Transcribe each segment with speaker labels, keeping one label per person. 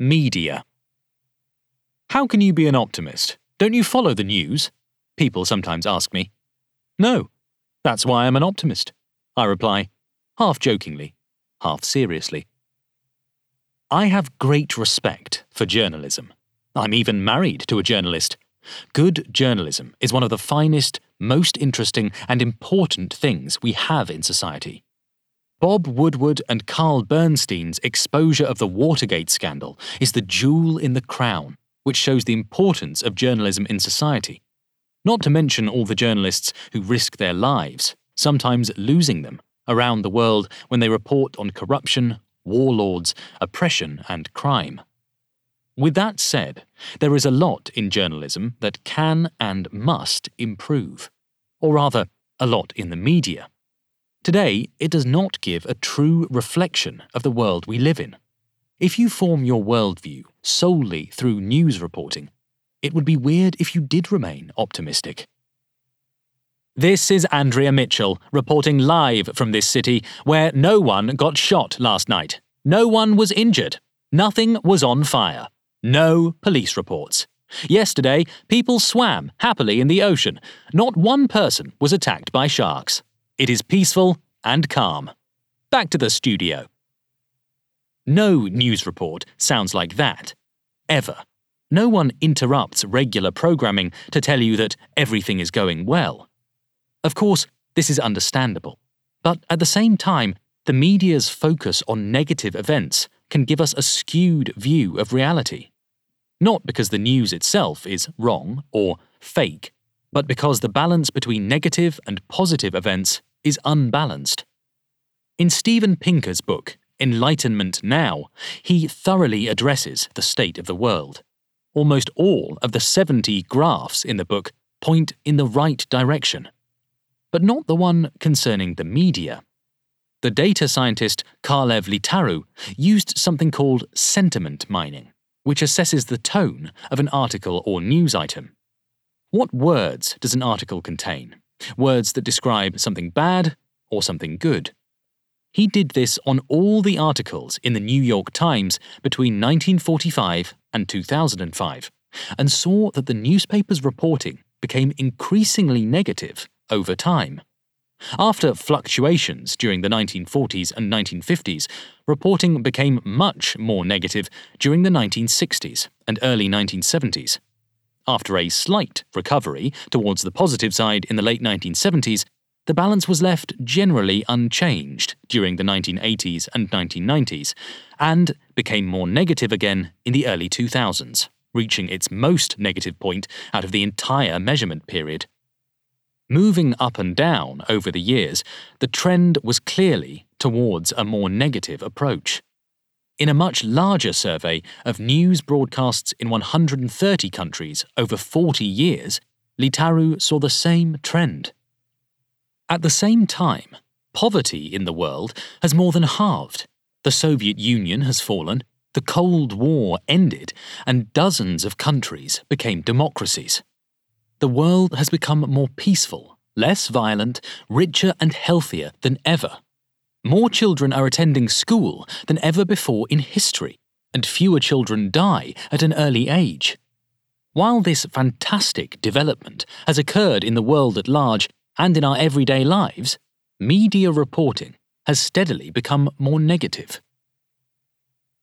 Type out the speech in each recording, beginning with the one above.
Speaker 1: Media. How can you be an optimist? Don't you follow the news? People sometimes ask me. No, that's why I'm an optimist. I reply, half jokingly, half seriously. I have great respect for journalism. I'm even married to a journalist. Good journalism is one of the finest, most interesting, and important things we have in society. Bob Woodward and Carl Bernstein's exposure of the Watergate scandal is the jewel in the crown, which shows the importance of journalism in society. Not to mention all the journalists who risk their lives, sometimes losing them, around the world when they report on corruption, warlords, oppression, and crime. With that said, there is a lot in journalism that can and must improve. Or rather, a lot in the media. Today, it does not give a true reflection of the world we live in. If you form your worldview solely through news reporting, it would be weird if you did remain optimistic. This is Andrea Mitchell reporting live from this city where no one got shot last night. No one was injured. Nothing was on fire. No police reports. Yesterday, people swam happily in the ocean. Not one person was attacked by sharks. It is peaceful and calm. Back to the studio. No news report sounds like that. Ever. No one interrupts regular programming to tell you that everything is going well. Of course, this is understandable. But at the same time, the media's focus on negative events can give us a skewed view of reality. Not because the news itself is wrong or fake, but because the balance between negative and positive events is unbalanced. In Steven Pinker's book, Enlightenment Now, he thoroughly addresses the state of the world. Almost all of the 70 graphs in the book point in the right direction but not the one concerning the media. The data scientist Kalev Leetaru used something called sentiment mining, which assesses the tone of an article or news item. What words does an article contain? Words that describe something bad or something good? He did this on all the articles in the New York Times between 1945 and 2005, and saw that the newspaper's reporting became increasingly negative over time. After fluctuations during the 1940s and 1950s, reporting became much more negative during the 1960s and early 1970s. After a slight recovery towards the positive side in the late 1970s, the balance was left generally unchanged during the 1980s and 1990s, and became more negative again in the early 2000s, reaching its most negative point out of the entire measurement period Moving up and down over the years, the trend was clearly towards a more negative approach. In a much larger survey of news broadcasts in 130 countries over 40 years, Leetaru saw the same trend. At the same time, poverty in the world has more than halved. The Soviet Union has fallen, the Cold War ended, and dozens of countries became democracies the world has become more peaceful, less violent, richer, and healthier than ever. More children are attending school than ever before in history, and fewer children die at an early age. While this fantastic development has occurred in the world at large and in our everyday lives, media reporting has steadily become more negative.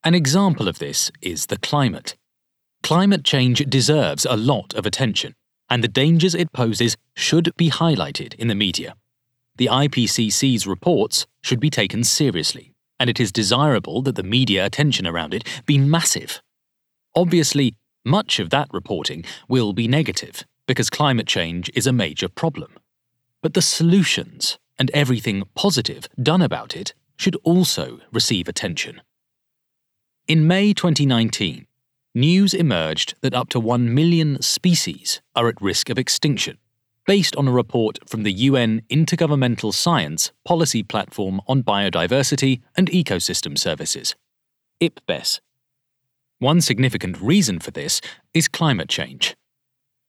Speaker 1: An example of this is the climate. Climate change deserves a lot of attention and the dangers it poses should be highlighted in the media. The IPCC's reports should be taken seriously, and it is desirable that the media attention around it be massive. Obviously, much of that reporting will be negative, because climate change is a major problem. But the solutions and everything positive done about it should also receive attention. In May 2019, news emerged that up to 1 million species are at risk of extinction, based on a report from the UN Intergovernmental Science Policy Platform on Biodiversity and Ecosystem Services, IPBES. One significant reason for this is climate change.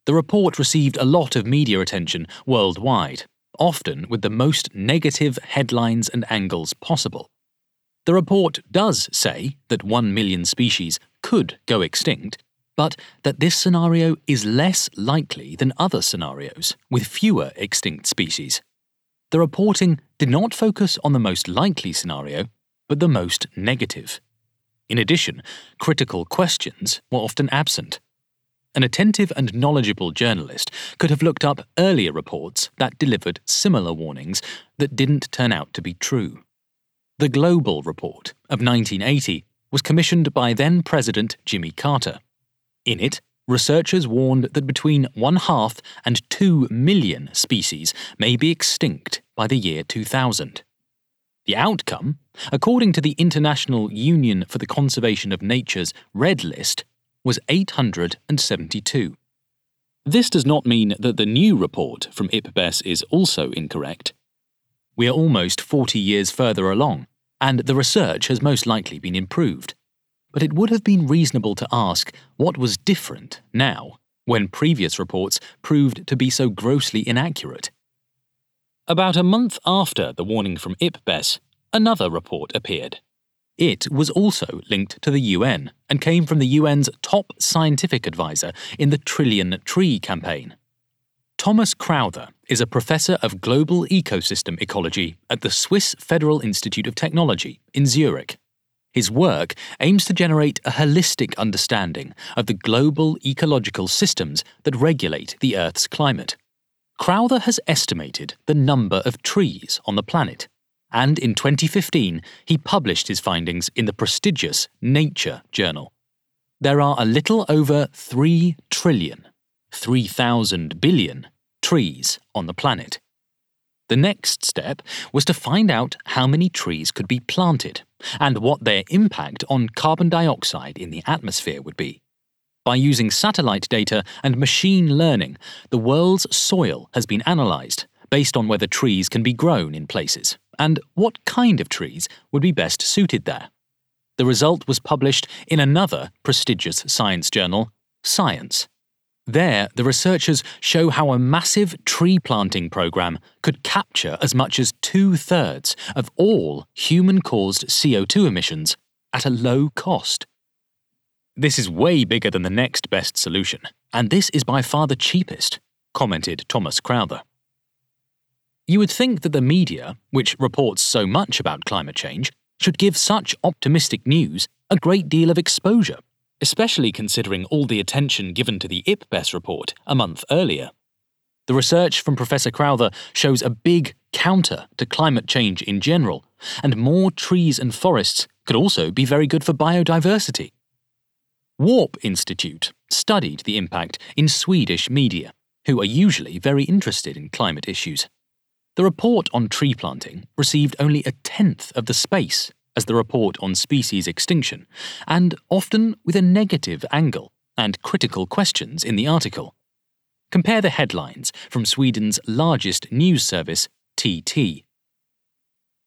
Speaker 1: The report received a lot of media attention worldwide, often with the most negative headlines and angles possible. The report does say that 1 million species could go extinct, but that this scenario is less likely than other scenarios with fewer extinct species. The reporting did not focus on the most likely scenario, but the most negative. In addition, critical questions were often absent. An attentive and knowledgeable journalist could have looked up earlier reports that delivered similar warnings that didn't turn out to be true. The Global Report of 1980 was commissioned by then President Jimmy Carter. In it, researchers warned that between one half and two million species may be extinct by the year 2000. The outcome, according to the International Union for the Conservation of Nature's Red List, was 872. This does not mean that the new report from IPBES is also incorrect. We are almost 40 years further along, and the research has most likely been improved. But it would have been reasonable to ask what was different now, when previous reports proved to be so grossly inaccurate. About a month after the warning from IPBES, another report appeared. It was also linked to the UN and came from the UN's top scientific advisor in the Trillion Tree campaign. Thomas Crowther is a professor of global ecosystem ecology at the Swiss Federal Institute of Technology in Zurich. His work aims to generate a holistic understanding of the global ecological systems that regulate the Earth's climate. Crowther has estimated the number of trees on the planet, and in 2015 he published his findings in the prestigious Nature journal. There are a little over 3 trillion, 3,000 billion, trees on the planet. The next step was to find out how many trees could be planted and what their impact on carbon dioxide in the atmosphere would be. By using satellite data and machine learning, the world's soil has been analysed based on whether trees can be grown in places and what kind of trees would be best suited there. The result was published in another prestigious science journal, Science. There, the researchers show how a massive tree planting program could capture as much as two thirds of all human caused CO2 emissions at a low cost. This is way bigger than the next best solution, and this is by far the cheapest, commented Thomas Crowther. You would think that the media, which reports so much about climate change, should give such optimistic news a great deal of exposure, especially considering all the attention given to the IPBES report a month earlier. The research from Professor Crowther shows a big counter to climate change in general, and more trees and forests could also be very good for biodiversity. Warp Institute studied the impact in Swedish media, who are usually very interested in climate issues. The report on tree planting received only a tenth of the space as the report on species extinction, and often with a negative angle and critical questions in the article. Compare the headlines from Sweden's largest news service, TT.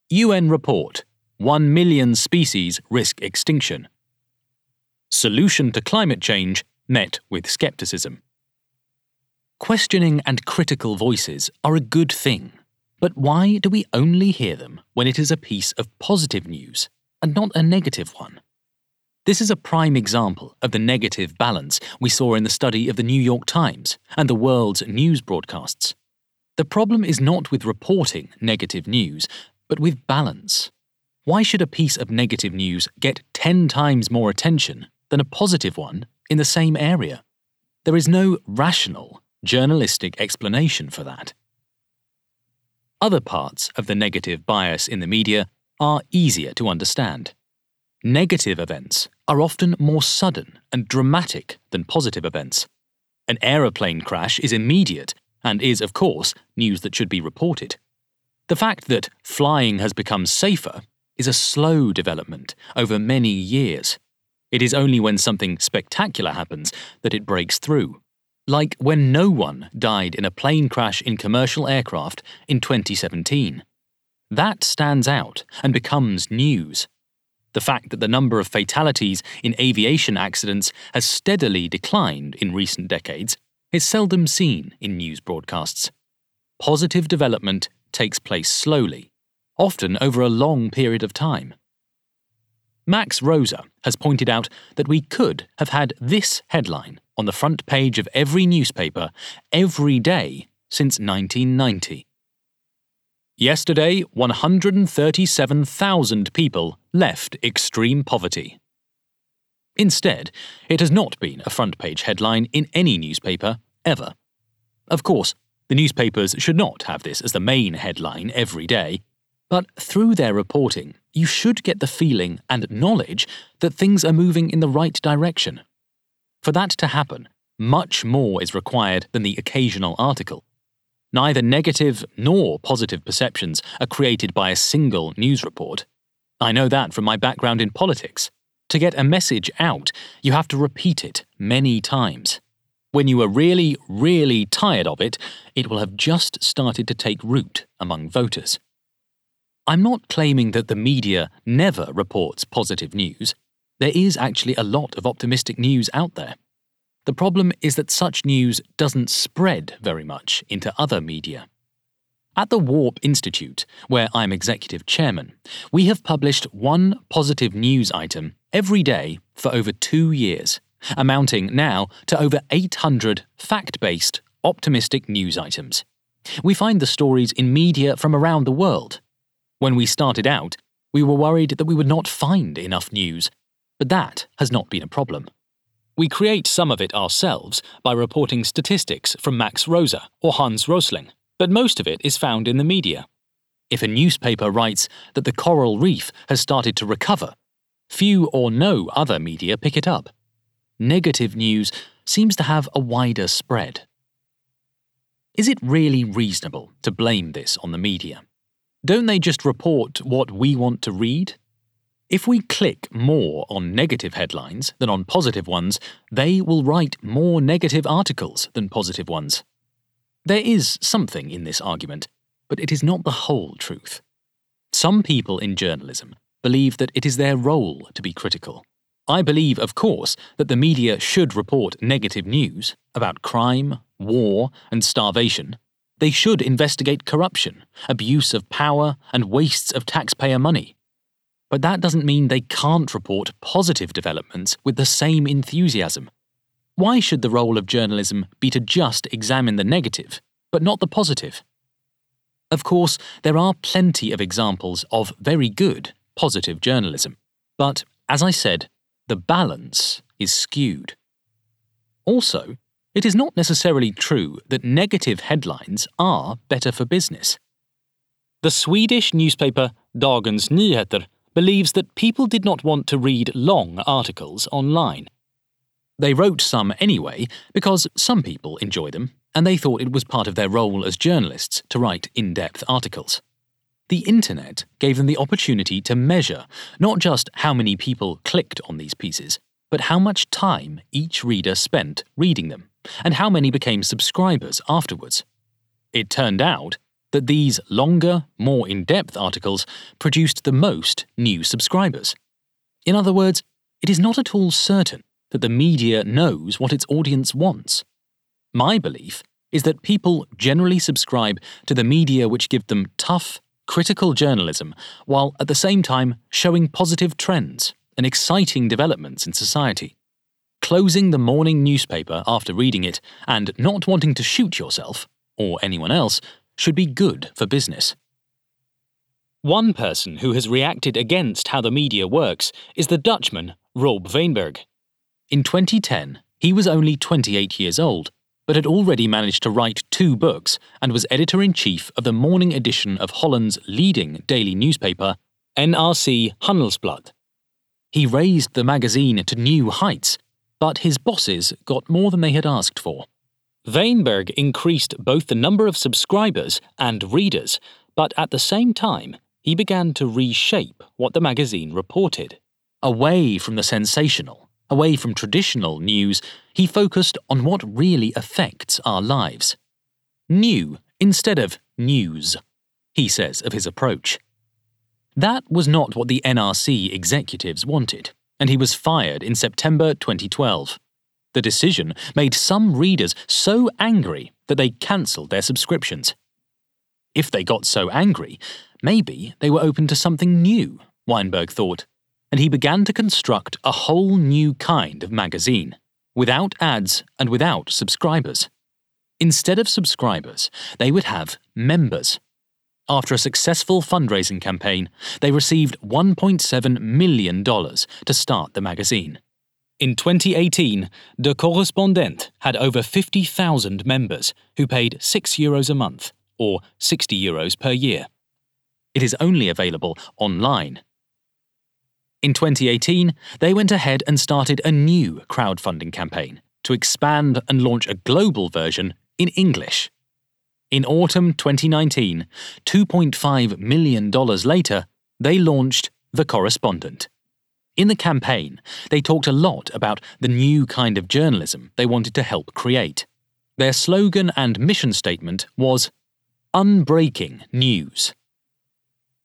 Speaker 1: UN report 1 million species risk extinction. Solution to climate change met with skepticism. Questioning and critical voices are a good thing, but why do we only hear them when it is a piece of positive news and not a negative one? This is a prime example of the negative balance we saw in the study of the New York Times and the world's news broadcasts. The problem is not with reporting negative news, but with balance. Why should a piece of negative news get 10 times more attention than a positive one in the same area. There is no rational, journalistic explanation for that. Other parts of the negative bias in the media are easier to understand. Negative events are often more sudden and dramatic than positive events. An aeroplane crash is immediate and is, of course, news that should be reported. The fact that flying has become safer is a slow development over many years. It is only when something spectacular happens that it breaks through. Like when no one died in a plane crash in commercial aircraft in 2017. That stands out and becomes news. The fact that the number of fatalities in aviation accidents has steadily declined in recent decades is seldom seen in news broadcasts. Positive development takes place slowly, often over a long period of time. Max Roser has pointed out that we could have had this headline on the front page of every newspaper every day since 1990. Yesterday, 137,000 people left extreme poverty. Instead, it has not been a front page headline in any newspaper ever. Of course, the newspapers should not have this as the main headline every day, but through their reporting, you should get the feeling and knowledge that things are moving in the right direction. For that to happen, much more is required than the occasional article. Neither negative nor positive perceptions are created by a single news report. I know that from my background in politics. To get a message out, you have to repeat it many times. When you are really, really tired of it, it will have just started to take root among voters. I'm not claiming that the media never reports positive news. There is actually a lot of optimistic news out there. The problem is that such news doesn't spread very much into other media. At the Warp Institute, where I'm executive chairman, we have published one positive news item every day for over two years, amounting now to over 800 fact based, optimistic news items. We find the stories in media from around the world. When we started out, we were worried that we would not find enough news, but that has not been a problem. We create some of it ourselves by reporting statistics from Max Roser or Hans Rosling but most of it is found in the media. If a newspaper writes that the coral reef has started to recover, few or no other media pick it up. Negative news seems to have a wider spread. Is it really reasonable to blame this on the media? Don't they just report what we want to read? If we click more on negative headlines than on positive ones, they will write more negative articles than positive ones. There is something in this argument, but it is not the whole truth. Some people in journalism believe that it is their role to be critical. I believe, of course, that the media should report negative news about crime, war, and starvation. They should investigate corruption, abuse of power, and wastes of taxpayer money. But that doesn't mean they can't report positive developments with the same enthusiasm. Why should the role of journalism be to just examine the negative, but not the positive? Of course, there are plenty of examples of very good, positive journalism, but as I said, the balance is skewed. Also, it is not necessarily true that negative headlines are better for business. The Swedish newspaper Dagens Nyheter believes that people did not want to read long articles online. They wrote some anyway because some people enjoy them, and they thought it was part of their role as journalists to write in depth articles. The internet gave them the opportunity to measure not just how many people clicked on these pieces, but how much time each reader spent reading them, and how many became subscribers afterwards. It turned out that these longer, more in depth articles produced the most new subscribers. In other words, it is not at all certain that the media knows what its audience wants. My belief is that people generally subscribe to the media which give them tough, critical journalism, while at the same time showing positive trends and exciting developments in society. Closing the morning newspaper after reading it and not wanting to shoot yourself, or anyone else, should be good for business. One person who has reacted against how the media works is the Dutchman Rob Wijnberg. In 2010, he was only 28 years old, but had already managed to write two books and was editor in chief of the morning edition of Holland's leading daily newspaper, NRC Handelsblad. He raised the magazine to new heights, but his bosses got more than they had asked for. Wijnberg increased both the number of subscribers and readers, but at the same time, he began to reshape what the magazine reported. Away from the sensational Away from traditional news, he focused on what really affects our lives. New instead of news, he says of his approach. That was not what the NRC executives wanted, and he was fired in September 2012. The decision made some readers so angry that they cancelled their subscriptions. If they got so angry, maybe they were open to something new, Wijnberg thought. and he began to construct a whole new kind of magazine, without ads and without subscribers. Instead of subscribers, they would have members. After a successful fundraising campaign, they received $1.7 million to start the magazine. In 2018, The Correspondent had over 50,000 members who paid 6 euros a month, or 60 euros per year. It is only available online. In 2018, they went ahead and started a new crowdfunding campaign to expand and launch a global version in English. In autumn 2019, $2.5 million later, they launched The Correspondent. In the campaign, they talked a lot about the new kind of journalism they wanted to help create. Their slogan and mission statement was Unbreaking News.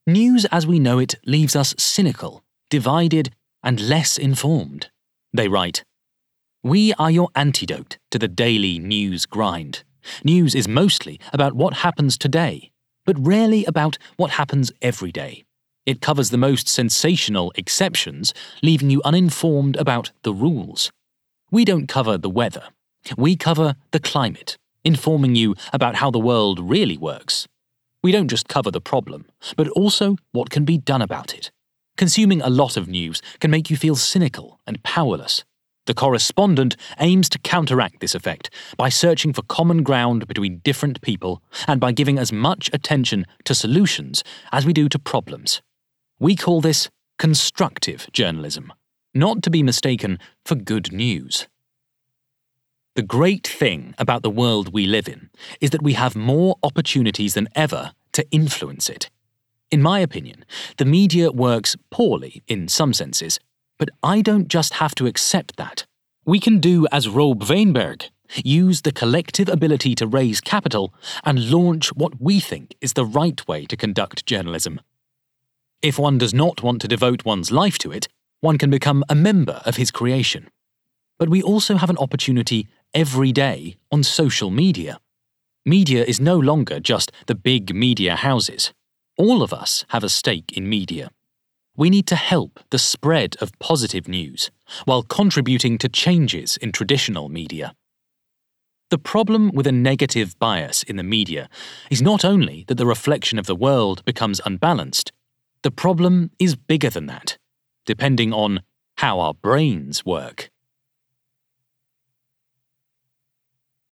Speaker 1: News as we know it leaves us cynical, divided, and less informed. They write We are your antidote to the daily news grind. News is mostly about what happens today, but rarely about what happens every day. It covers the most sensational exceptions, leaving you uninformed about the rules. We don't cover the weather. We cover the climate, informing you about how the world really works. We don't just cover the problem, but also what can be done about it. Consuming a lot of news can make you feel cynical and powerless. The correspondent aims to counteract this effect by searching for common ground between different people and by giving as much attention to solutions as we do to problems. We call this constructive journalism, not to be mistaken for good news. The great thing about the world we live in is that we have more opportunities than ever to influence it. In my opinion, the media works poorly in some senses, but I don't just have to accept that. We can do as Rob Wijnberg, use the collective ability to raise capital and launch what we think is the right way to conduct journalism. If one does not want to devote one's life to it, one can become a member of his creation. But we also have an opportunity every day on social media. Media is no longer just the big media houses. All of us have a stake in media. We need to help the spread of positive news while contributing to changes in traditional media. The problem with a negative bias in the media is not only that the reflection of the world becomes unbalanced, the problem is bigger than that, depending on how our brains work.